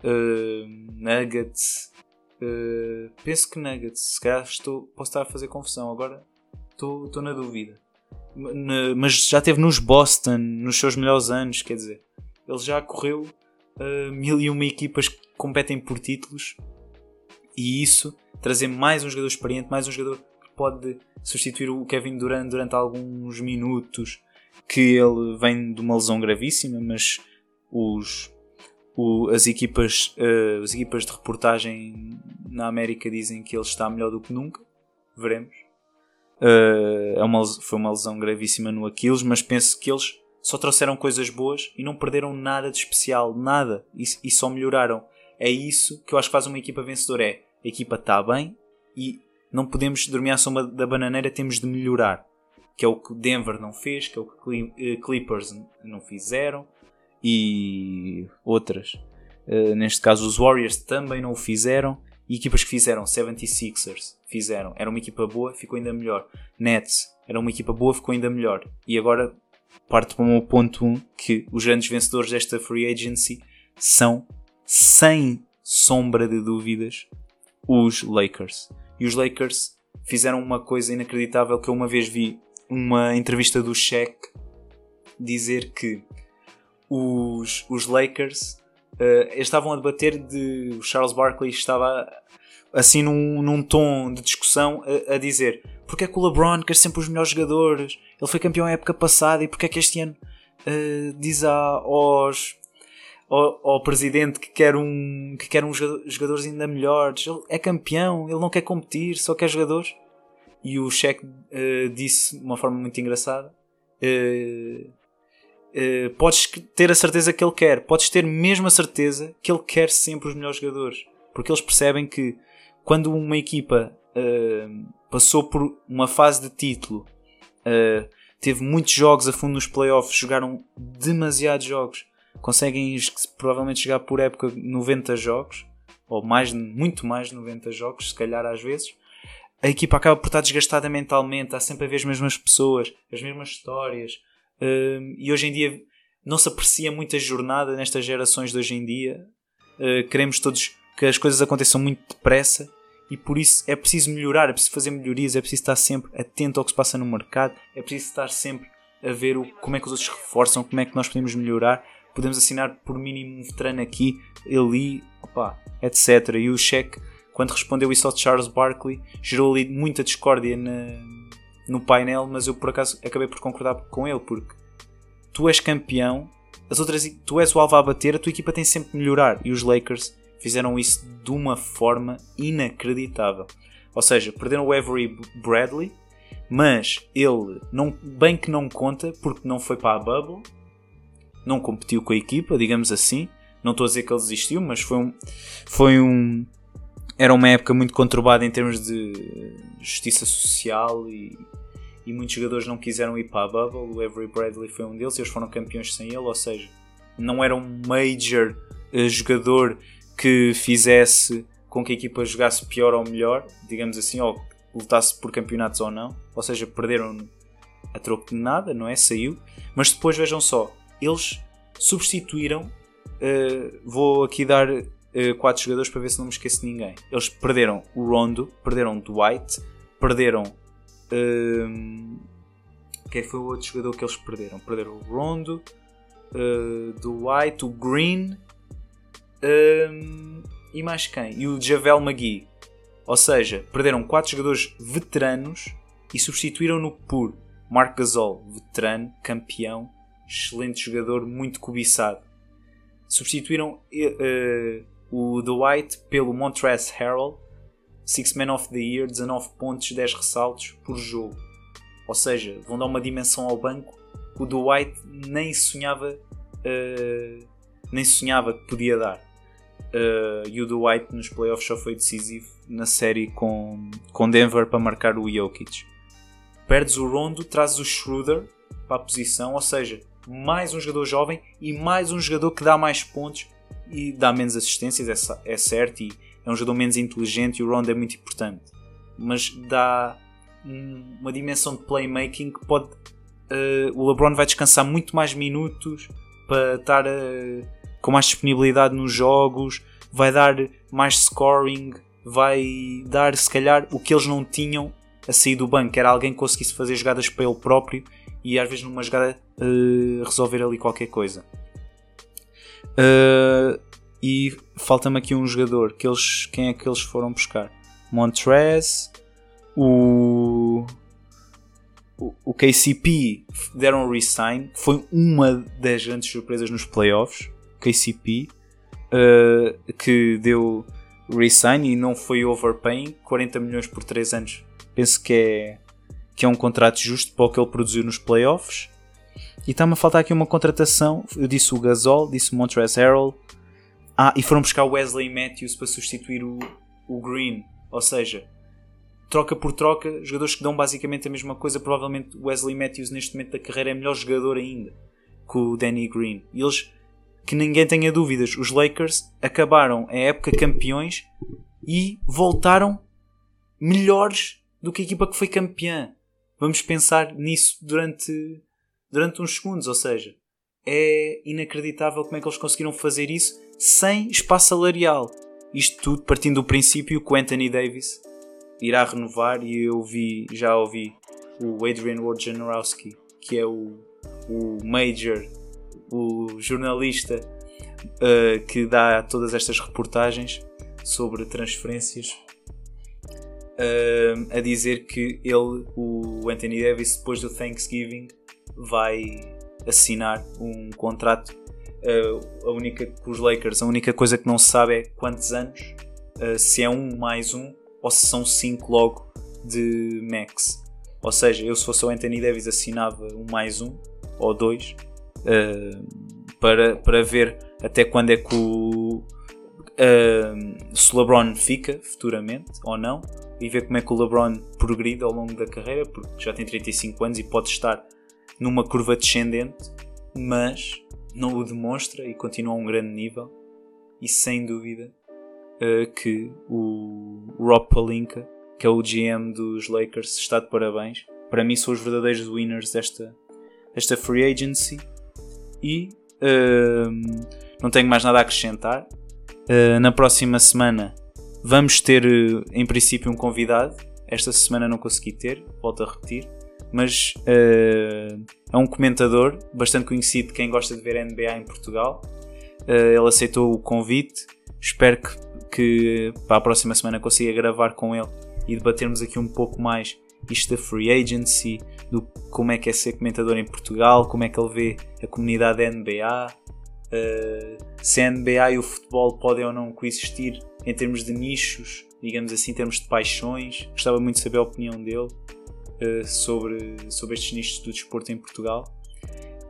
Speaker 1: uh, Nuggets. Penso que Nuggets, se calhar estou, posso estar a fazer confusão, agora estou, na dúvida. Mas já teve nos Boston, nos seus melhores anos, quer dizer, ele já correu uh, mil e uma equipas que competem por títulos e isso trazer mais um jogador experiente, mais um jogador que pode substituir o Kevin Durant durante alguns minutos, que ele vem de uma lesão gravíssima, mas os, o, as, equipas, uh, as equipas de reportagem na América dizem que ele está melhor do que nunca. Veremos. Uh, é uma, foi uma lesão gravíssima no Aquiles, mas penso que eles só trouxeram coisas boas e não perderam nada de especial, nada, e, e só melhoraram. É isso que eu acho que faz uma equipa vencedora: é a equipa está bem e não podemos dormir à sombra da bananeira, temos de melhorar. Que é o que Denver não fez, que é o que eh, Clippers não fizeram e outras. Uh, neste caso, os Warriors também não o fizeram. E equipas que fizeram, 76ers, fizeram. Era uma equipa boa, ficou ainda melhor. Nets, era uma equipa boa, ficou ainda melhor. E agora parte para o meu ponto 1, um, que os grandes vencedores desta free agency são, sem sombra de dúvidas, os Lakers. E os Lakers fizeram uma coisa inacreditável que eu uma vez vi uma entrevista do Shaq dizer que os, os Lakers uh, estavam a debater de o Charles Barkley estava assim num, num tom de discussão a, a dizer porque é que o LeBron quer sempre os melhores jogadores? Ele foi campeão a época passada e porque é que este ano uh, diz aos ao, ao, presidente que quer um que quer uns jogadores ainda melhores? Ele é campeão ele não quer competir só quer jogadores. E o Shaq uh, disse de uma forma muito engraçada uh, uh, podes ter a certeza que ele quer podes ter mesmo a certeza que ele quer sempre os melhores jogadores porque eles percebem que quando uma equipa passou por uma fase de título teve muitos jogos a fundo nos playoffs jogaram demasiados jogos conseguem provavelmente chegar por época 90 jogos, ou mais, muito mais de 90 jogos, se calhar às vezes. A equipa acaba por estar desgastada mentalmente, há sempre a ver as mesmas pessoas, as mesmas histórias, hum, e hoje em dia não se aprecia muito a jornada nestas gerações de hoje em dia. Uh, queremos todos que as coisas aconteçam muito depressa e por isso é preciso melhorar, é preciso fazer melhorias, é preciso estar sempre atento ao que se passa no mercado, é preciso estar sempre a ver o, como é que os outros reforçam, como é que nós podemos melhorar podemos assinar por mínimo um veterano aqui, ali, opa, etc. E o Sheck, quando respondeu isso ao Charles Barkley, gerou ali muita discórdia na, no painel, mas eu por acaso acabei por concordar com ele, porque tu és campeão, as outras, tu és o alvo a bater, a tua equipa tem sempre de melhorar. E os Lakers fizeram isso de uma forma inacreditável. Ou seja, perderam o Avery Bradley, mas ele não, bem que não conta porque não foi para a bubble não competiu com a equipa, digamos assim. Não estou a dizer que ele desistiu, mas foi um, foi um. Era uma época muito conturbada em termos de justiça social e, e muitos jogadores não quiseram ir para a Bubble. O Avery Bradley foi um deles, eles foram campeões sem ele, ou seja, não era um major uh, jogador que fizesse com que a equipa jogasse pior ou melhor, digamos assim, ou lutasse por campeonatos ou não. Ou seja, perderam a troco de nada, não é? Saiu. Mas depois vejam só, eles substituíram. Uh, vou aqui dar quatro jogadores para ver se não me esqueço de ninguém. Eles perderam o Rondo, perderam o Dwight, perderam. Uh, quem foi o outro jogador que eles perderam? Perderam o Rondo, uh, Dwight, o Green e mais quem? E o Javel McGee. Ou seja, perderam quatro jogadores veteranos e substituíram-no por Mark Gasol, veterano, campeão, excelente jogador, muito cobiçado. Substituíram uh, o Dwight pelo Montrezl Harrell, Six Man of the Year, 19 pontos, 10 ressaltos por jogo. Ou seja, vão dar uma dimensão ao banco que o Dwight nem sonhava, uh, nem sonhava que podia dar. Uh, e o Dwight nos playoffs só foi decisivo na série com, com Denver para marcar o Jokic. Perdes o Rondo, trazes o Schroeder para a posição, ou seja, mais um jogador jovem e mais um jogador que dá mais pontos e dá menos assistências, é, é certo, e é um jogador menos inteligente e o Rondo é muito importante. Mas dá uma dimensão de playmaking que pode. Uh, o LeBron vai descansar muito mais minutos para estar uh, com mais disponibilidade nos jogos, vai dar mais scoring, vai dar se calhar o que eles não tinham a sair do banco, era alguém que conseguisse fazer jogadas para ele próprio e às vezes numa jogada uh, resolver ali qualquer coisa. Uh, e falta-me aqui um jogador. Que eles, quem é que eles foram buscar? Montrez, o, o, KCP deram resign. Foi uma das grandes surpresas nos playoffs. KCP uh, que deu resign e não foi overpaying 40 milhões por 3 anos. Penso que é, que é um contrato justo para o que ele produziu nos playoffs. E está-me a faltar aqui uma contratação. Eu disse o Gasol, disse o Montrezl Harrell. Ah, e foram buscar Wesley Matthews para substituir o, o Green. Ou seja, troca por troca, jogadores que dão basicamente a mesma coisa. Provavelmente Wesley Matthews neste momento da carreira é melhor jogador ainda que o Danny Green. E eles, que ninguém tenha dúvidas, os Lakers acabaram a época campeões e voltaram melhores do que a equipa que foi campeã. Vamos pensar nisso durante durante uns segundos, ou seja, é inacreditável como é que eles conseguiram fazer isso sem espaço salarial. Isto tudo partindo do princípio que o Anthony Davis irá renovar e eu vi, já ouvi o Adrian Wojnarowski, que é o, o major, o jornalista uh, que dá todas estas reportagens sobre transferências, uh, a dizer que ele, o Anthony Davis, depois do Thanksgiving, vai assinar um contrato. Uh, a única os Lakers, a única coisa que não se sabe é quantos anos, uh, se é um mais um ou se são cinco logo de max. Ou seja, eu se fosse o Anthony Davis assinava um mais um ou dois uh, para, para ver até quando é que o se o LeBron fica futuramente ou não e ver como é que o LeBron progride ao longo da carreira, porque já tem 35 anos e pode estar numa curva descendente, mas não o demonstra e continua a um grande nível. E sem dúvida uh, que o Rob Palinka, que é o GM dos Lakers, está de parabéns. Para mim, são os verdadeiros winners desta, desta free agency. E uh, não tenho mais nada a acrescentar. Uh, na próxima semana vamos ter, em princípio, um convidado. Esta semana não consegui ter, volto a repetir mas uh, é um comentador bastante conhecido quem gosta de ver NBA em Portugal. Uh, ele aceitou o convite. Espero que, que para a próxima semana consiga gravar com ele e debatermos aqui um pouco mais isto da free agency, do como é que é ser comentador em Portugal, como é que ele vê a comunidade da NBA, uh, eh, se a NBA e o futebol podem ou não coexistir em termos de nichos, digamos assim, em termos de paixões. Gostava muito de saber a opinião dele. Eh, sobre, sobre estes nichos do desporto em Portugal.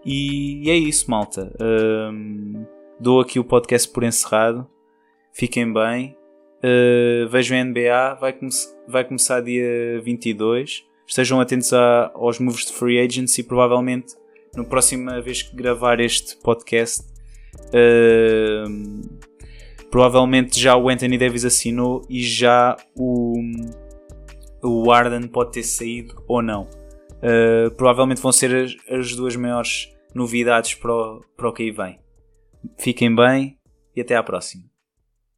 Speaker 1: E, e é isso, malta. Um, dou aqui o podcast por encerrado. Fiquem bem. Uh, vejam a NBA. Vai, come vai começar dia 22. Estejam atentos a, aos moves de free agency. Provavelmente, na próxima vez que gravar este podcast, uh, provavelmente já o Anthony Davis assinou e já o o Arden pode ter saído ou não. Uh, provavelmente vão ser as, as, duas maiores novidades para o, para o que aí vem. Fiquem bem e até à próxima.